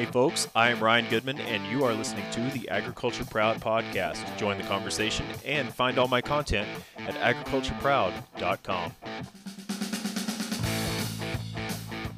Hey, folks, I am Ryan Goodman, and you are listening to the Agriculture Proud podcast. Join the conversation and find all my content at agricultureproud.com.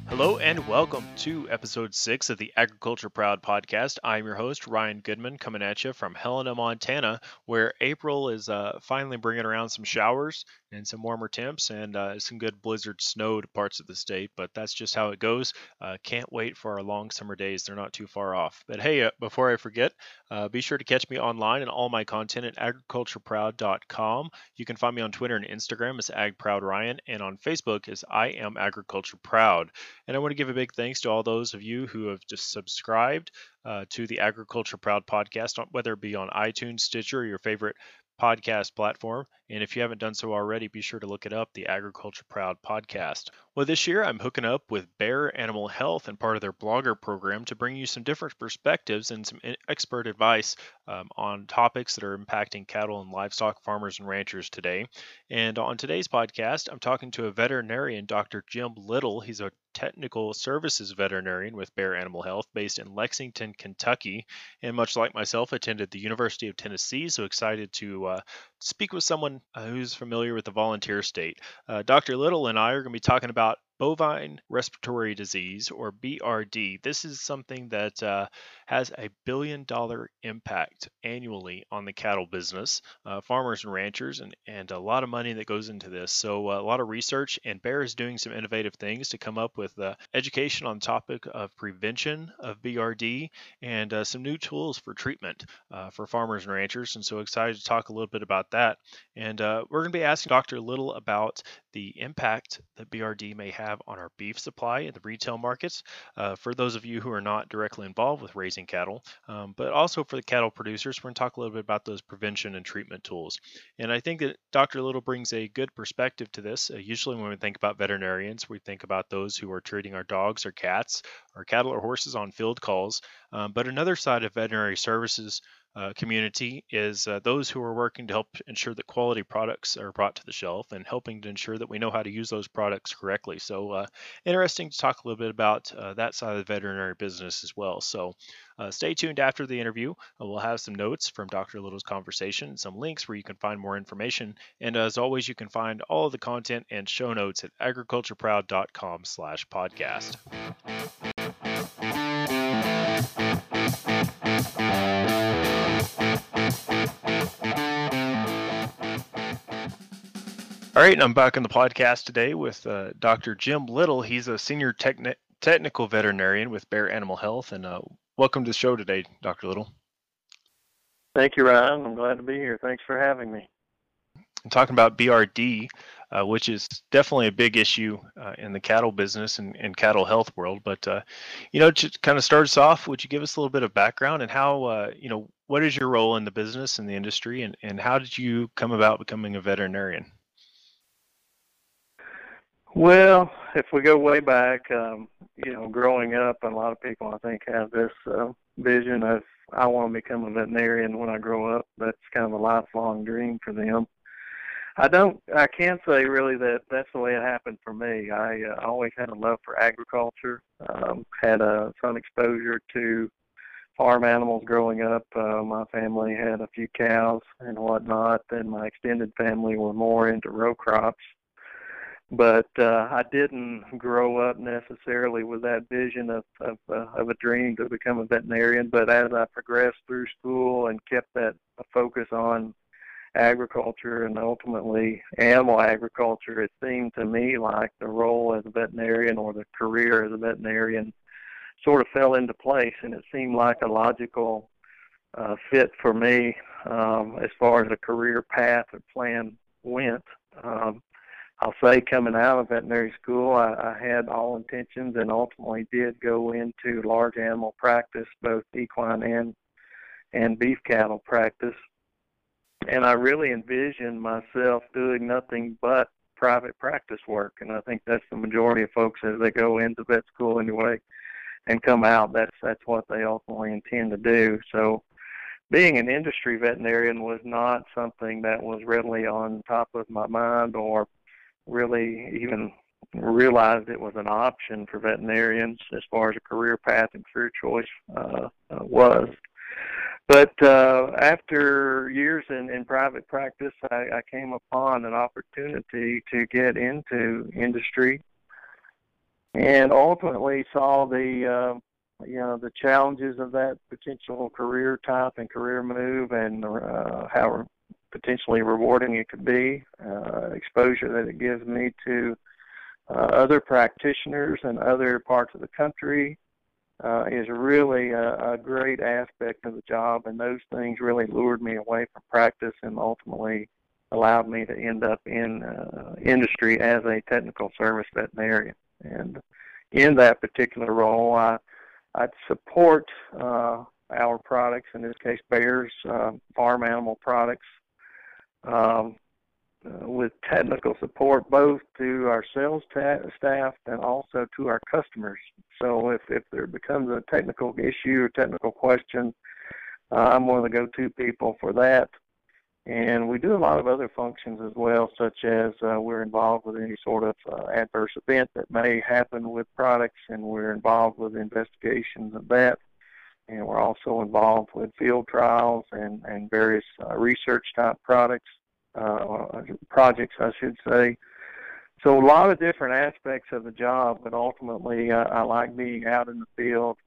Hello and welcome to episode six of the Agriculture Proud podcast. I'm your host, Ryan Goodman, coming at you from Helena, Montana, where April is uh, finally bringing around some showers and some warmer temps and uh, some good blizzard snow to parts of the state. But that's just how it goes. Uh, can't wait for our long summer days. They're not too far off. But hey, uh, before I forget, uh, be sure to catch me online and all my content at agricultureproud.com. You can find me on Twitter and Instagram as AgProudRyan, and on Facebook as I am Agriculture Proud. And I want to give a big thanks to all those of you who have just subscribed uh, to the Agriculture Proud podcast, whether it be on iTunes, Stitcher, or your favorite podcast platform. And if you haven't done so already, be sure to look it up, the Agriculture Proud podcast. Well, this year I'm hooking up with Bayer Animal Health and part of their blogger program to bring you some different perspectives and some expert advice um, on topics that are impacting cattle and livestock farmers and ranchers today. And on today's podcast, I'm talking to a veterinarian, Dr. Jim Little. He's a technical services veterinarian with Bayer Animal Health based in Lexington, Kentucky. And much like myself, attended the University of Tennessee, so excited to uh, speak with someone uh, who's familiar with the volunteer state. Uh, Dr. Little and I are going to be talking about bovine respiratory disease or BRD. This is something that uh, has a billion dollar impact annually on the cattle business, uh, farmers and ranchers, and, and a lot of money that goes into this. So, uh, a lot of research, and Bayer is doing some innovative things to come up with uh, education on the topic of prevention of BRD and uh, some new tools for treatment uh, for farmers and ranchers. And so, excited to talk a little bit about that. And we're going to be asking Dr. Little about the impact that BRD may have on our beef supply in the retail markets. Uh, for those of you who are not directly involved with raising cattle, um, but also for the cattle producers, we're going to talk a little bit about those prevention and treatment tools. And I think that Dr. Little brings a good perspective to this. Uh, usually, when we think about veterinarians, we think about those who are treating our dogs or cats, or cattle or horses on field calls. Um, but another side of veterinary services uh, community is uh, those who are working to help ensure that quality products are brought to the shelf and helping to ensure that we know how to use those products correctly. So, uh, interesting to talk a little bit about uh, that side of the veterinary business as well. So, uh, stay tuned after the interview. We'll have some notes from Dr. Little's conversation, some links where you can find more information, and as always, you can find all of the content and show notes at agricultureproud.com/podcast. All right, I'm back on the podcast today with uh, Dr. Jim Little. He's a senior techni- technical veterinarian with Bayer Animal Health, and uh, welcome to the show today, Dr. Little. Thank you, Ryan. I'm glad to be here. Thanks for having me. I'm talking about BRD, uh, which is definitely a big issue uh, in the cattle business and, and cattle health world. But uh, you know, to kind of start us off, would you give us a little bit of background and how uh, you know what is your role in the business and the industry, and, and how did you come about becoming a veterinarian? Well, if we go way back, um, you know, growing up, a lot of people I think have this uh, vision of I want to become a veterinarian when I grow up. That's kind of a lifelong dream for them. I don't, I can't say really that that's the way it happened for me. I uh, always had a love for agriculture, um, had a some exposure to farm animals growing up. Uh, my family had a few cows and whatnot, and my extended family were more into row crops but uh, I didn't grow up necessarily with that vision of of, uh, of a dream to become a veterinarian. But as I progressed through school and kept that focus on agriculture and ultimately animal agriculture, it seemed to me like the role as a veterinarian or the career as a veterinarian sort of fell into place, and it seemed like a logical uh, fit for me um, as far as a career path or plan went. Um, I'll say coming out of veterinary school, I, I had all intentions and ultimately did go into large animal practice, both equine and and beef cattle practice. And I really envisioned myself doing nothing but private practice work. And I think that's the majority of folks as they go into vet school anyway and come out, that's that's what they ultimately intend to do. So being an industry veterinarian was not something that was readily on top of my mind or really even realized it was an option for veterinarians as far as a career path and career choice uh, uh, was. But uh, after years in, in private practice, I, I came upon an opportunity to get into industry, and ultimately saw the uh, you know the challenges of that potential career type and career move, and uh, how potentially rewarding it could be, uh, exposure that it gives me to uh, other practitioners in other parts of the country uh, is really a, a great aspect of the job, and those things really lured me away from practice and ultimately allowed me to end up in uh, industry as a technical service veterinarian. And in that particular role, I I'd support uh, our products, in this case, Bayer's uh, farm animal products, um, uh, with technical support both to our sales ta- staff and also to our customers. So if, if there becomes a technical issue or technical question, uh, I'm one of the go-to people for that. And we do a lot of other functions as well, such as uh, we're involved with any sort of uh, adverse event that may happen with products, and we're involved with investigations of that. And we're also involved with field trials and, and various uh, research type products uh, projects, I should say. So a lot of different aspects of the job, but ultimately uh, I like being out in the field,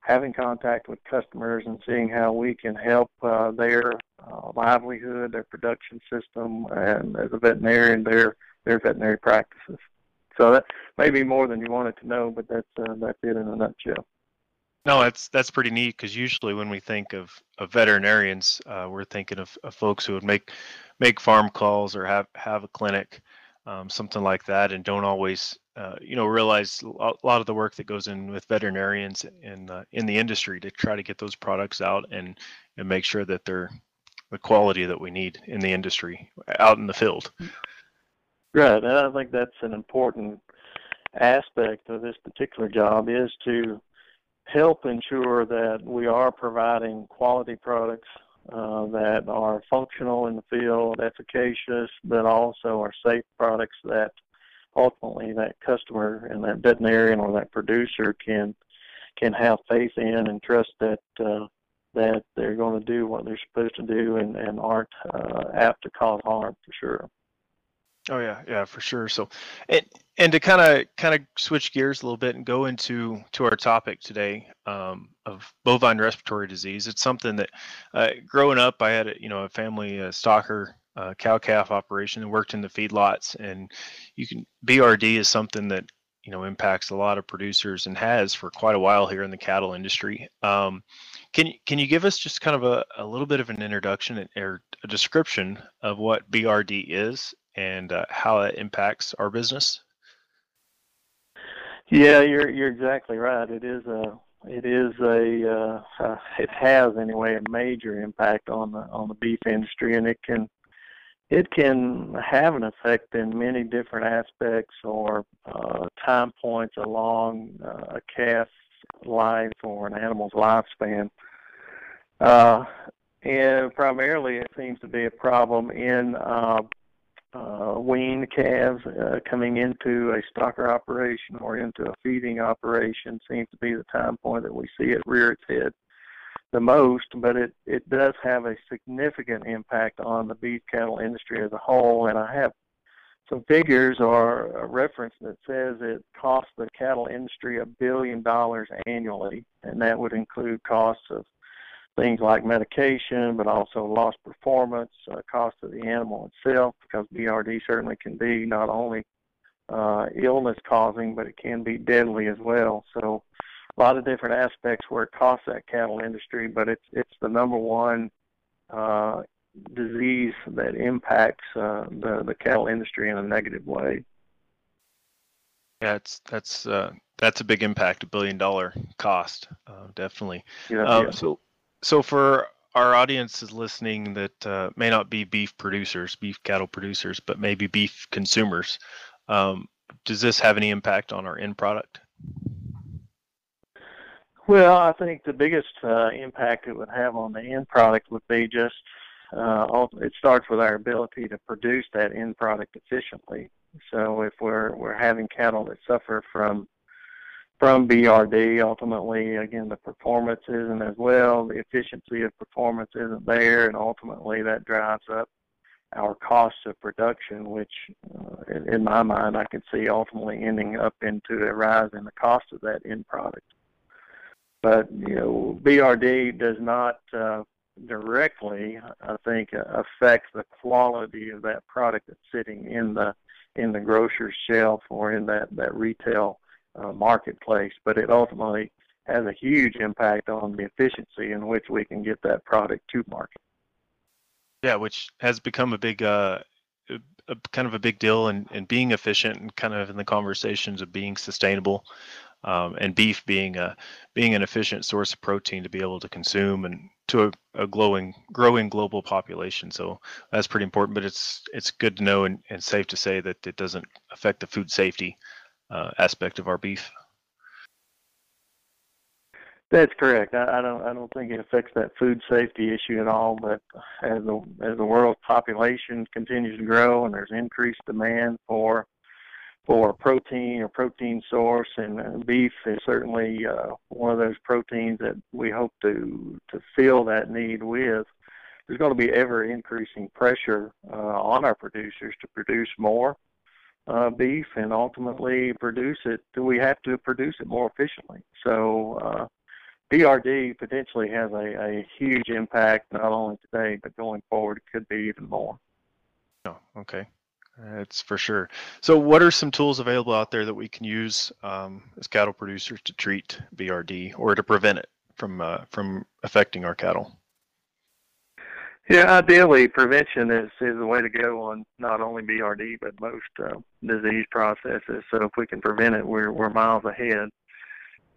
having contact with customers, and seeing how we can help uh, their uh, livelihood, their production system, and as a veterinarian, their their veterinary practices. So that may be more than you wanted to know, but that's uh, that's it in a nutshell. No, that's that's pretty neat because usually when we think of, of veterinarians, uh, we're thinking of, of, folks who would make make farm calls or have have a clinic, um, something like that, and don't always uh, you know realize a lot of the work that goes in with veterinarians in uh, in the industry to try to get those products out and and make sure that they're the quality that we need in the industry out in the field. Right, and I think that's an important aspect of this particular job is to help ensure that we are providing quality products uh, that are functional in the field, efficacious, but also are safe products that ultimately that customer and that veterinarian or that producer can can have faith in and trust that uh, that they're going to do what they're supposed to do and, and aren't uh, apt to cause harm for sure. Oh yeah, yeah, for sure. So, and and to kind of kind of switch gears a little bit and go into to our topic today um, of bovine respiratory disease. It's something that uh, growing up, I had a, you know a family a stocker uh, cow calf operation and worked in the feedlots, and you can BRD is something that you know impacts a lot of producers and has for quite a while here in the cattle industry. Um, can can you give us just kind of a, a little bit of an introduction or a description of what BRD is and uh, how it impacts our business? Yeah, you're you're exactly right. It is a it is a uh, uh, it has anyway a major impact on the on the beef industry, and it can it can have an effect in many different aspects or uh, time points along uh, a calf's life or an animal's lifespan. Uh, and primarily, it seems to be a problem in uh, weaned calves uh, coming into a stocker operation or into a feeding operation seems to be the time point that we see it rear its head the most, but it, it does have a significant impact on the beef cattle industry as a whole. And I have some figures or a reference that says it costs the cattle industry a billion dollars annually, and that would include costs of things like medication, but also lost performance, uh, cost of the animal itself, because BRD certainly can be not only uh, illness causing, but it can be deadly as well. So a lot of different aspects where it costs that cattle industry, but it's it's the number one uh, disease that impacts uh, the the cattle industry in a negative way. Yeah, it's that's uh, that's a big impact, a billion dollar cost, uh, definitely. Yeah, um, yeah. So so for our audience is listening that uh, may not be beef producers, beef cattle producers, but maybe beef consumers. Um, does this have any impact on our end product? Well, I think the biggest uh, impact it would have on the end product would be just uh, it starts with our ability to produce that end product efficiently. So if we're we're having cattle that suffer from from BRD, ultimately, again, the performance isn't as well, the efficiency of performance isn't there, and ultimately that drives up our costs of production, which uh, in, my mind I can see ultimately ending up into a rise in the cost of that end product. But you know, BRD does not uh, directly, I think, affect the quality of that product that's sitting in the in the grocer's shelf or in that that retail uh, marketplace. But it ultimately has a huge impact on the efficiency in which we can get that product to market. Yeah, which has become a big, uh, a, kind of a big deal in, in being efficient and kind of in the conversations of being sustainable, um, and beef being a being an efficient source of protein to be able to consume and to a, a glowing growing global population. So that's pretty important. But it's it's good to know and, and safe to say that it doesn't affect the food safety uh, aspect of our beef. That's correct. I, I don't I don't think it affects that food safety issue at all. But as the as the world's population continues to grow and there's increased demand for for protein or protein source, and beef is certainly uh, one of those proteins that we hope to to fill that need with. There's going to be ever increasing pressure uh, on our producers to produce more uh, beef and ultimately produce it. Do we have to produce it more efficiently. So uh, BRD potentially has a, a huge impact not only today but going forward. It could be even more. Oh, okay. That's for sure. So, what are some tools available out there that we can use um, as cattle producers to treat BRD or to prevent it from uh, from affecting our cattle? Yeah, ideally, prevention is is the way to go on not only BRD but most uh, disease processes. So, if we can prevent it, we're we're miles ahead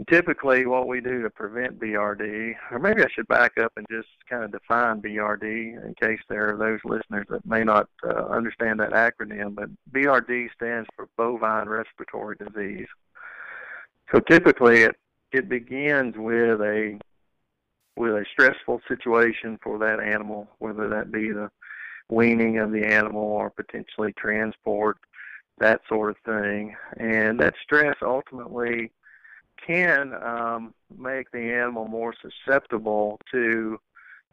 typically what we do to prevent BRD, or maybe I should back up and just kind of define BRD in case there are those listeners that may not uh, understand that acronym, but BRD stands for bovine respiratory disease. So typically it, it begins with a with a stressful situation for that animal, whether that be the weaning of the animal or potentially transport, that sort of thing. And that stress ultimately can um, make the animal more susceptible to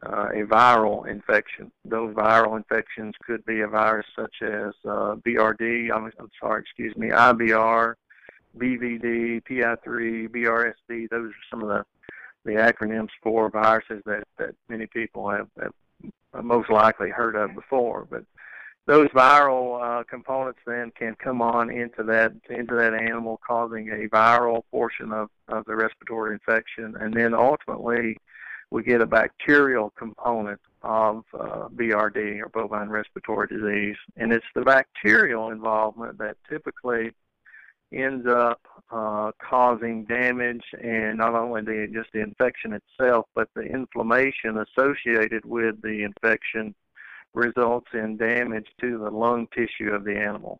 uh, a viral infection. Those viral infections could be a virus such as uh, BRD, I'm, I'm sorry, excuse me, IBR, BVD, PI3, BRSV. Those are some of the, the acronyms for viruses that, that many people have, have most likely heard of before. But those viral uh, components then can come on into that into that animal, causing a viral portion of, of the respiratory infection, and then ultimately we get a bacterial component of uh, BRD or bovine respiratory disease, and it's the bacterial involvement that typically ends up uh, causing damage and not only the just the infection itself, but the inflammation associated with the infection results in damage to the lung tissue of the animal.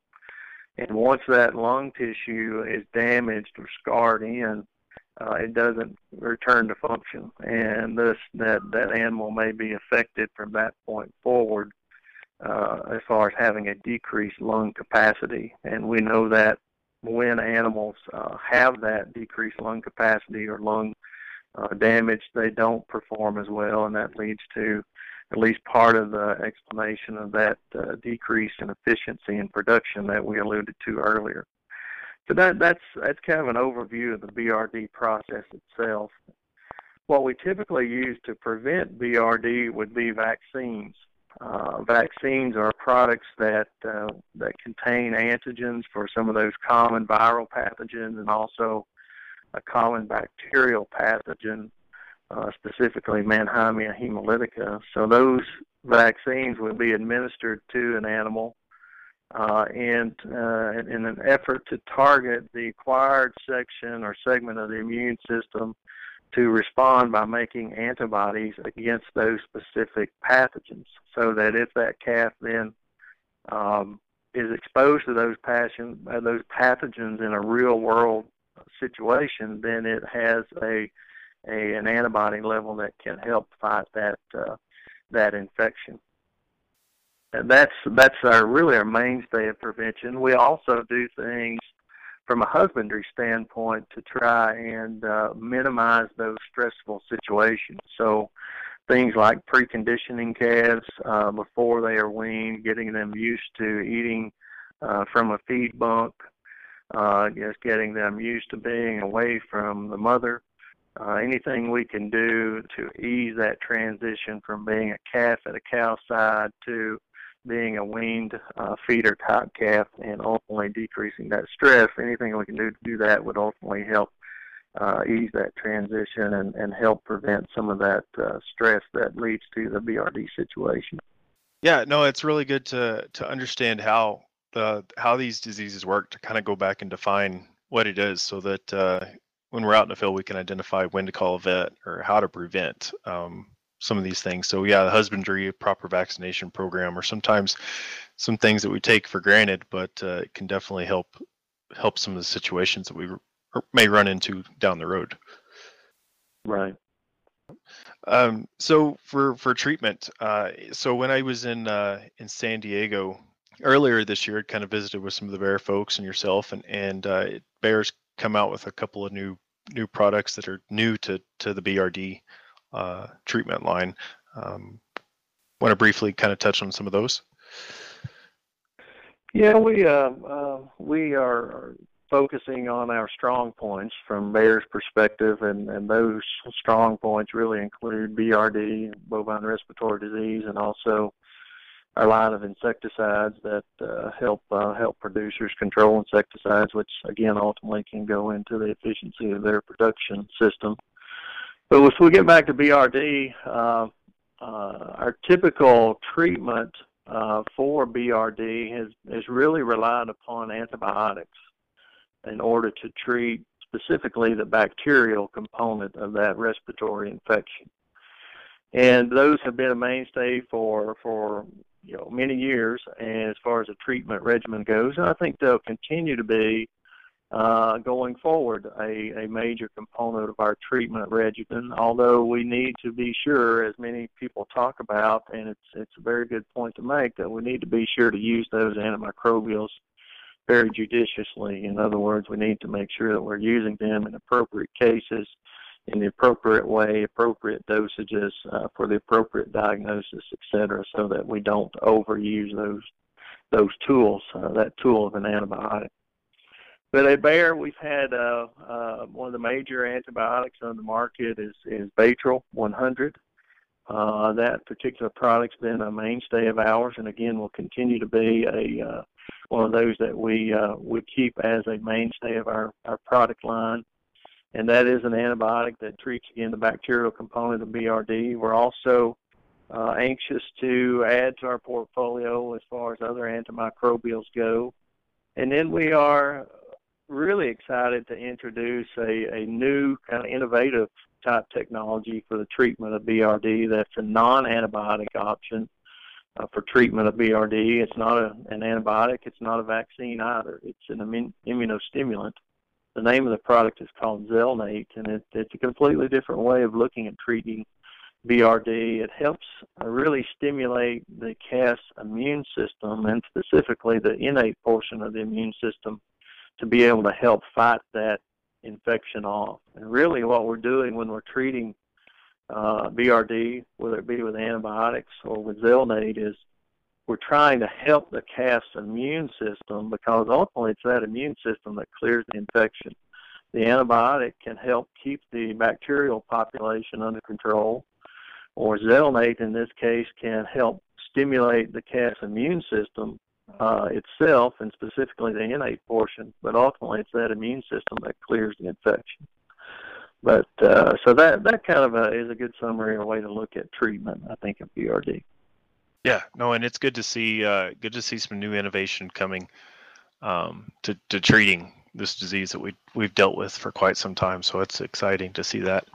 And once that lung tissue is damaged or scarred in, uh, it doesn't return to function, and thus that that animal may be affected from that point forward uh, as far as having a decreased lung capacity. And we know that when animals uh, have that decreased lung capacity or lung uh, damage, they don't perform as well, and that leads to at least part of the explanation of that uh, decrease in efficiency in production that we alluded to earlier. So that, that's that's kind of an overview of the BRD process itself. What we typically use to prevent BRD would be vaccines. Uh, vaccines are products that uh, that contain antigens for some of those common viral pathogens and also a common bacterial pathogen uh, specifically Mannheimia hemolytica. So those vaccines will be administered to an animal uh, and uh, in an effort to target the acquired section or segment of the immune system to respond by making antibodies against those specific pathogens so that if that calf then um, is exposed to those, passion, uh, those pathogens in a real world situation, then it has a a an antibody level that can help fight that uh, that infection. and that's that's our really our mainstay of prevention. We also do things from a husbandry standpoint to try and uh, minimize those stressful situations. So things like preconditioning calves uh, before they are weaned, getting them used to eating uh, from a feed bunk, uh, just getting them used to being away from the mother. Uh, anything we can do to ease that transition from being a calf at a cow side to being a weaned uh, feeder type calf and ultimately decreasing that stress. Anything we can do to do that would ultimately help uh, ease that transition and, and help prevent some of that uh, stress that leads to the BRD situation. Yeah, no, it's really good to to understand how the how these diseases work to kind of go back and define what it is, so that uh, when we're out in the field, we can identify when to call a vet or how to prevent um, some of these things. So yeah, the husbandry, proper vaccination program, or sometimes some things that we take for granted, but uh, it can definitely help help some of the situations that we may run into down the road. Right. Um, so for for treatment, uh, so when I was in uh, in San Diego earlier this year, I kind of visited with some of the Bayer folks and yourself, and and uh, Bayer's come out with a couple of new new products that are new to to the BRD uh, treatment line. Um, want to briefly kind of touch on some of those? Yeah, we uh, uh, we are focusing on our strong points from Bayer's perspective, and, and those strong points really include BRD, bovine respiratory disease, and also our line of insecticides that uh, help uh, help producers control insecticides, which again ultimately can go into the efficiency of their production system. But if we get back to BRD, uh, uh, our typical treatment uh, for BRD has, has really relied upon antibiotics in order to treat specifically the bacterial component of that respiratory infection. And those have been a mainstay for, for you know, many years and as far as the treatment regimen goes. And I think they'll continue to be uh, going forward a, a major component of our treatment regimen, although we need to be sure, as many people talk about, and it's, it's a very good point to make, that we need to be sure to use those antimicrobials very judiciously. In other words, we need to make sure that we're using them in appropriate cases, in the appropriate way, appropriate dosages uh, for the appropriate diagnosis, et cetera, so that we don't overuse those those tools, uh, that tool of an antibiotic. But at Bayer, we've had uh, uh, one of the major antibiotics on the market is is Baytril 100. Uh, that particular product's been a mainstay of ours, and again will continue to be a uh, one of those that we uh, we keep as a mainstay of our our product line. And that is an antibiotic that treats again the bacterial component of BRD. We're also uh, anxious to add to our portfolio as far as other antimicrobials go. And then we are really excited to introduce a, a new kind of innovative type technology for the treatment of BRD that's a non-antibiotic option uh, for treatment of BRD. It's not a, an antibiotic. It's not a vaccine either. It's an immun- immunostimulant. The name of the product is called Zelnate, and it, it's a completely different way of looking at treating BRD. It helps uh, really stimulate the calf's immune system, and specifically the innate portion of the immune system to be able to help fight that infection off. And really, what we're doing when we're treating uh, BRD, whether it be with antibiotics or with Zelnate, is we're trying to help the calf's immune system because ultimately it's that immune system that clears the infection. The antibiotic can help keep the bacterial population under control, or Zelnate in this case can help stimulate the calf's immune system uh, itself and specifically the innate portion, but ultimately it's that immune system that clears the infection. But uh, so that that kind of a, is a good summary or way to look at treatment, I think, of BRD. Yeah, no, and it's good to see uh, good to see some new innovation coming um, to to treating this disease that we we've dealt with for quite some time. So it's exciting to see that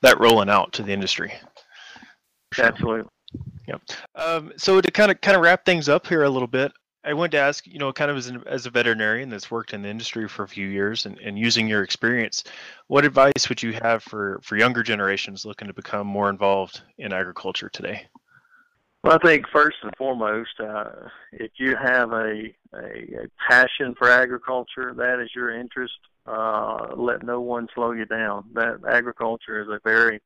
that rolling out to the industry. Sure. Absolutely. Yep. Um, so to kind of kind of wrap things up here a little bit, I wanted to ask, you know, kind of as, an, as a veterinarian that's worked in the industry for a few years and, and using your experience, what advice would you have for, for younger generations looking to become more involved in agriculture today? Well, I think first and foremost, uh, if you have a, a, a passion for agriculture, that is your interest. Uh, let no one slow you down. That agriculture is a very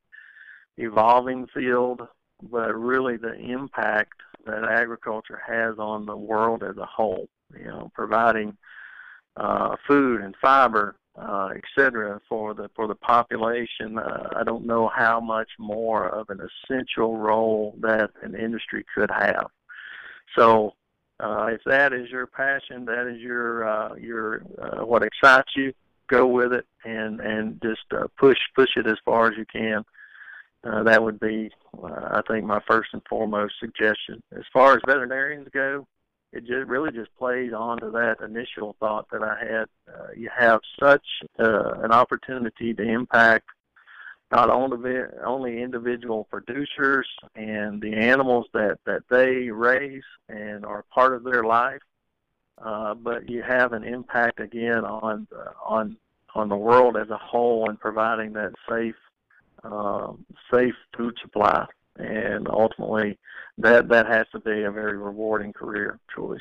evolving field, but really the impact that agriculture has on the world as a whole, you know, providing uh, food and fiber, uh, et cetera, for the for the population. Uh, I don't know how much more of an essential role that an industry could have. So, uh, if that is your passion, that is your uh, your uh, what excites you, go with it and and just uh, push push it as far as you can. Uh, that would be, uh, I think, my first and foremost suggestion. As far as veterinarians go, it just really just plays on to that initial thought that I had. Uh, you have such uh, an opportunity to impact not only only individual producers and the animals that that they raise and are part of their life, uh, but you have an impact again on uh, on on the world as a whole and providing that safe um, safe food supply and ultimately that that has to be a very rewarding career choice.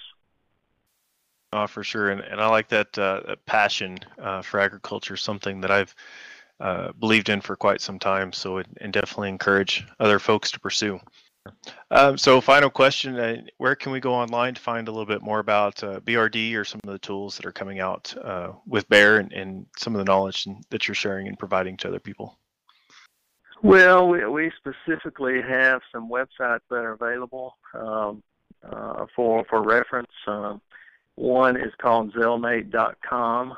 Oh, for sure, and and I like that, uh, passion uh, for agriculture, something that I've uh, believed in for quite some time. So, it, and definitely encourage other folks to pursue. Um, so, final question: uh, Where can we go online to find a little bit more about uh, BRD or some of the tools that are coming out uh, with Bayer and, and some of the knowledge that you're sharing and providing to other people? Well, we, we specifically have some websites that are available um, uh, for for reference. Um, one is called Zelnate.com.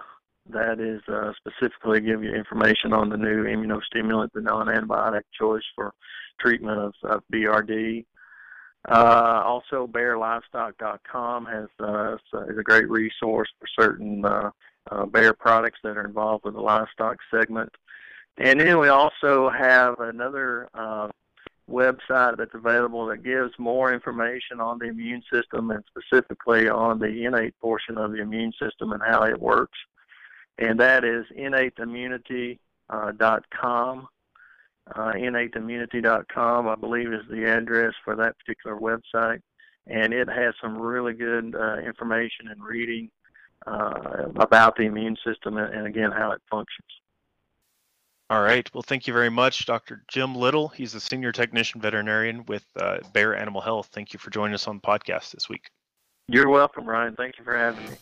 That is uh, specifically give you information on the new immunostimulant, the non-antibiotic choice for treatment of, of BRD. Uh, also, BayerLivestock.com has uh, is a great resource for certain uh, uh, Bayer products that are involved with the livestock segment. And then we also have another uh, website that's available that gives more information on the immune system and specifically on the innate portion of the immune system and how it works. And that is innateimmunity.com. Uh, innateimmunity.com, I believe, is the address for that particular website. And it has some really good uh, information and reading uh, about the immune system and, and, again, how it functions. All right. Well, thank you very much, Dr. Jim Little. He's a senior technician veterinarian with uh, Bayer Animal Health. Thank you for joining us on the podcast this week. You're welcome, Ryan. Thank you for having me.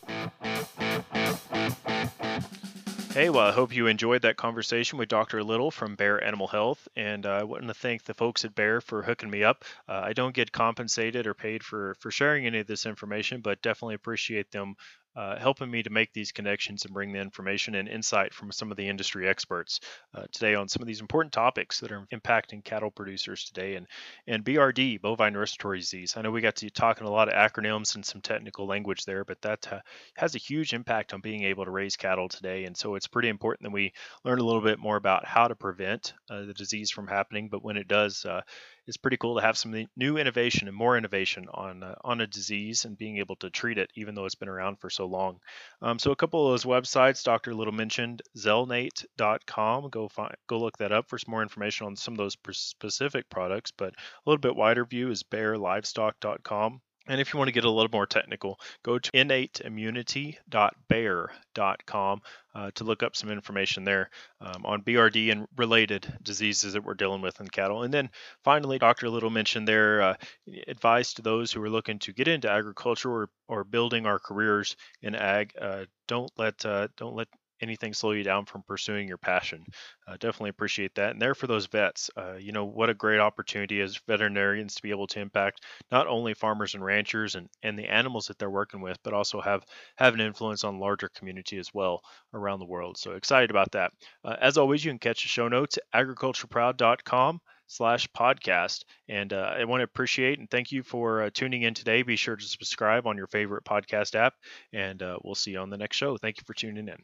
Hey, well, I hope you enjoyed that conversation with Dr. Little from Bayer Animal Health. And uh, I want to thank the folks at Bayer for hooking me up. Uh, I don't get compensated or paid for, for sharing any of this information, but definitely appreciate them uh, helping me to make these connections and bring the information and insight from some of the industry experts uh, today on some of these important topics that are impacting cattle producers today and and BRD bovine respiratory disease. I know we got to talking a lot of acronyms and some technical language there, but that uh, has a huge impact on being able to raise cattle today, and so it's pretty important that we learn a little bit more about how to prevent uh, the disease from happening. But when it does, uh, it's pretty cool to have some new innovation and more innovation on uh, on a disease and being able to treat it, even though it's been around for so long. Um, so a couple of those websites, Dr. Little mentioned, Zelnate.com. Go find, go look that up for some more information on some of those specific products. But a little bit wider view is BayerLivestock.com. And if you want to get a little more technical, go to innateimmunity.bayer.com uh, to look up some information there um, on BRD and related diseases that we're dealing with in cattle. And then finally, Dr. Little mentioned their uh, advice to those who are looking to get into agriculture or, or building our careers in ag. Uh, don't let uh, don't let anything slow you down from pursuing your passion. Uh, definitely appreciate that. And there for those vets, uh, you know, what a great opportunity as veterinarians to be able to impact not only farmers and ranchers and, and the animals that they're working with, but also have, have an influence on larger community as well around the world. So excited about that. Uh, as always, you can catch the show notes at agricultureproud.com slash podcast. And uh, I want to appreciate and thank you for uh, tuning in today. Be sure to subscribe on your favorite podcast app, and uh, we'll see you on the next show. Thank you for tuning in.